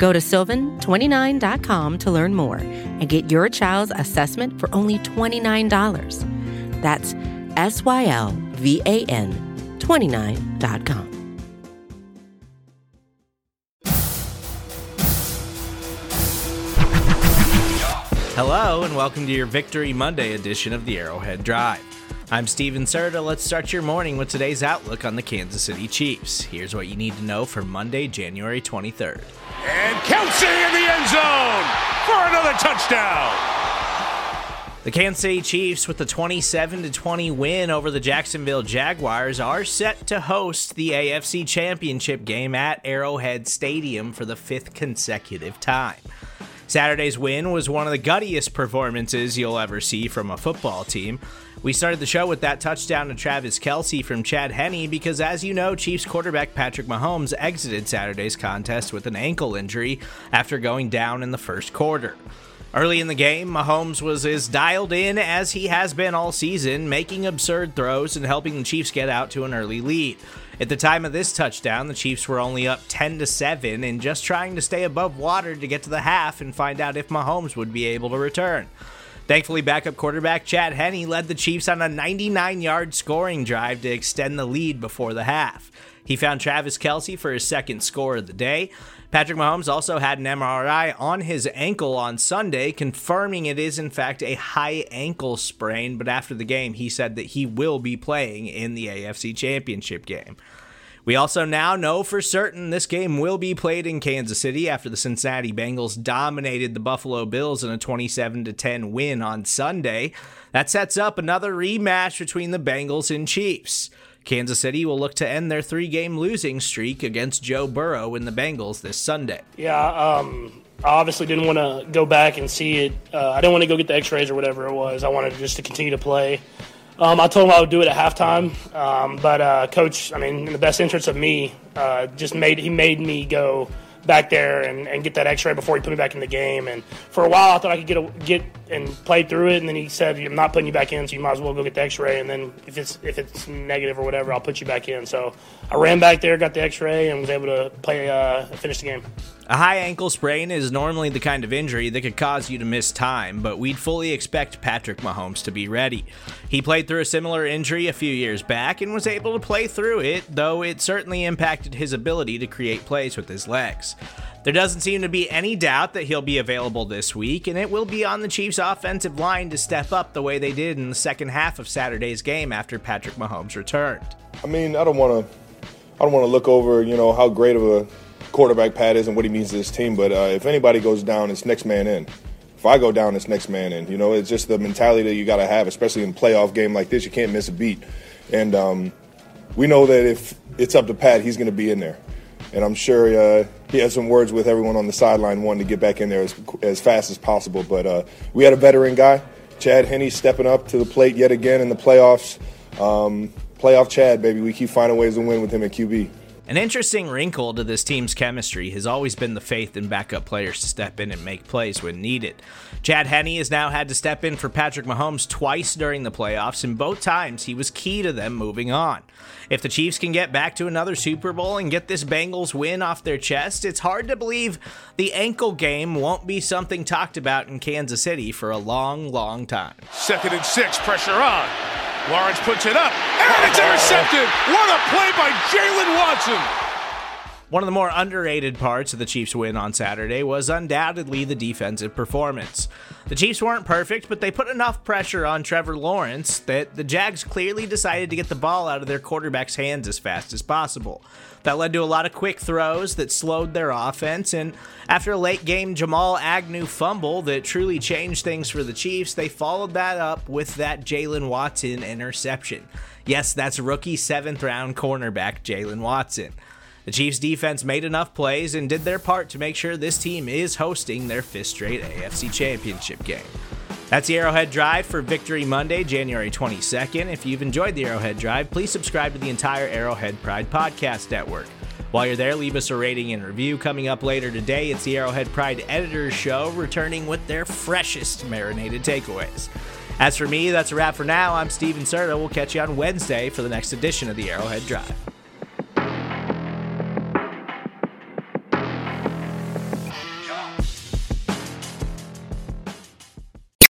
Go to sylvan29.com to learn more and get your child's assessment for only $29. That's S Y L V A N 29.com. Hello, and welcome to your Victory Monday edition of the Arrowhead Drive. I'm Stephen Serda. Let's start your morning with today's outlook on the Kansas City Chiefs. Here's what you need to know for Monday, January 23rd. And Kelce in the end zone for another touchdown. The Kansas City Chiefs, with the 27 20 win over the Jacksonville Jaguars, are set to host the AFC Championship game at Arrowhead Stadium for the fifth consecutive time. Saturday's win was one of the guttiest performances you'll ever see from a football team. We started the show with that touchdown to Travis Kelce from Chad Henne because, as you know, Chiefs quarterback Patrick Mahomes exited Saturday's contest with an ankle injury after going down in the first quarter. Early in the game, Mahomes was as dialed in as he has been all season, making absurd throws and helping the Chiefs get out to an early lead. At the time of this touchdown, the Chiefs were only up 10 to 7 and just trying to stay above water to get to the half and find out if Mahomes would be able to return. Thankfully, backup quarterback Chad Henne led the Chiefs on a 99 yard scoring drive to extend the lead before the half. He found Travis Kelce for his second score of the day. Patrick Mahomes also had an MRI on his ankle on Sunday, confirming it is in fact a high ankle sprain. But after the game, he said that he will be playing in the AFC Championship game. We also now know for certain this game will be played in Kansas City after the Cincinnati Bengals dominated the Buffalo Bills in a 27 10 win on Sunday. That sets up another rematch between the Bengals and Chiefs. Kansas City will look to end their three game losing streak against Joe Burrow and the Bengals this Sunday. Yeah, um, I obviously didn't want to go back and see it. Uh, I didn't want to go get the x rays or whatever it was. I wanted just to continue to play. Um, I told him I would do it at halftime, um, but uh, coach, I mean, in the best interest of me, uh, just made he made me go back there and, and get that X-ray before he put me back in the game. And for a while, I thought I could get a, get and played through it. And then he said, "I'm not putting you back in, so you might as well go get the X-ray. And then if it's if it's negative or whatever, I'll put you back in." So I ran back there, got the X-ray, and was able to play uh, finish the game. A high ankle sprain is normally the kind of injury that could cause you to miss time, but we'd fully expect Patrick Mahomes to be ready. He played through a similar injury a few years back and was able to play through it, though it certainly impacted his ability to create plays with his legs. There doesn't seem to be any doubt that he'll be available this week, and it will be on the Chiefs' offensive line to step up the way they did in the second half of Saturday's game after Patrick Mahomes returned. I mean, I don't want to, I don't want to look over, you know, how great of a quarterback Pat is and what he means to this team. But uh, if anybody goes down, it's next man in. If I go down, it's next man in. You know, it's just the mentality that you got to have, especially in a playoff game like this. You can't miss a beat. And um, we know that if it's up to Pat, he's going to be in there. And I'm sure uh, he had some words with everyone on the sideline wanting to get back in there as, as fast as possible. But uh, we had a veteran guy, Chad Henne, stepping up to the plate yet again in the playoffs. Um, playoff Chad, baby. We keep finding ways to win with him at QB. An interesting wrinkle to this team's chemistry has always been the faith in backup players to step in and make plays when needed. Chad Henne has now had to step in for Patrick Mahomes twice during the playoffs, and both times he was key to them moving on. If the Chiefs can get back to another Super Bowl and get this Bengals win off their chest, it's hard to believe the ankle game won't be something talked about in Kansas City for a long, long time. Second and six, pressure on. Lawrence puts it up, and it's intercepted. What a play by Jaylen Watson. One of the more underrated parts of the Chiefs' win on Saturday was undoubtedly the defensive performance. The Chiefs weren't perfect, but they put enough pressure on Trevor Lawrence that the Jags clearly decided to get the ball out of their quarterback's hands as fast as possible. That led to a lot of quick throws that slowed their offense, and after a late game Jamal Agnew fumble that truly changed things for the Chiefs, they followed that up with that Jaylen Watson interception. Yes, that's rookie seventh round cornerback Jaylen Watson. The Chiefs defense made enough plays and did their part to make sure this team is hosting their fifth straight AFC Championship game. That's the Arrowhead Drive for Victory Monday, January 22nd. If you've enjoyed the Arrowhead Drive, please subscribe to the entire Arrowhead Pride podcast network. While you're there, leave us a rating and review. Coming up later today, it's the Arrowhead Pride Editors Show, returning with their freshest marinated takeaways. As for me, that's a wrap for now. I'm Stephen Serda. We'll catch you on Wednesday for the next edition of the Arrowhead Drive.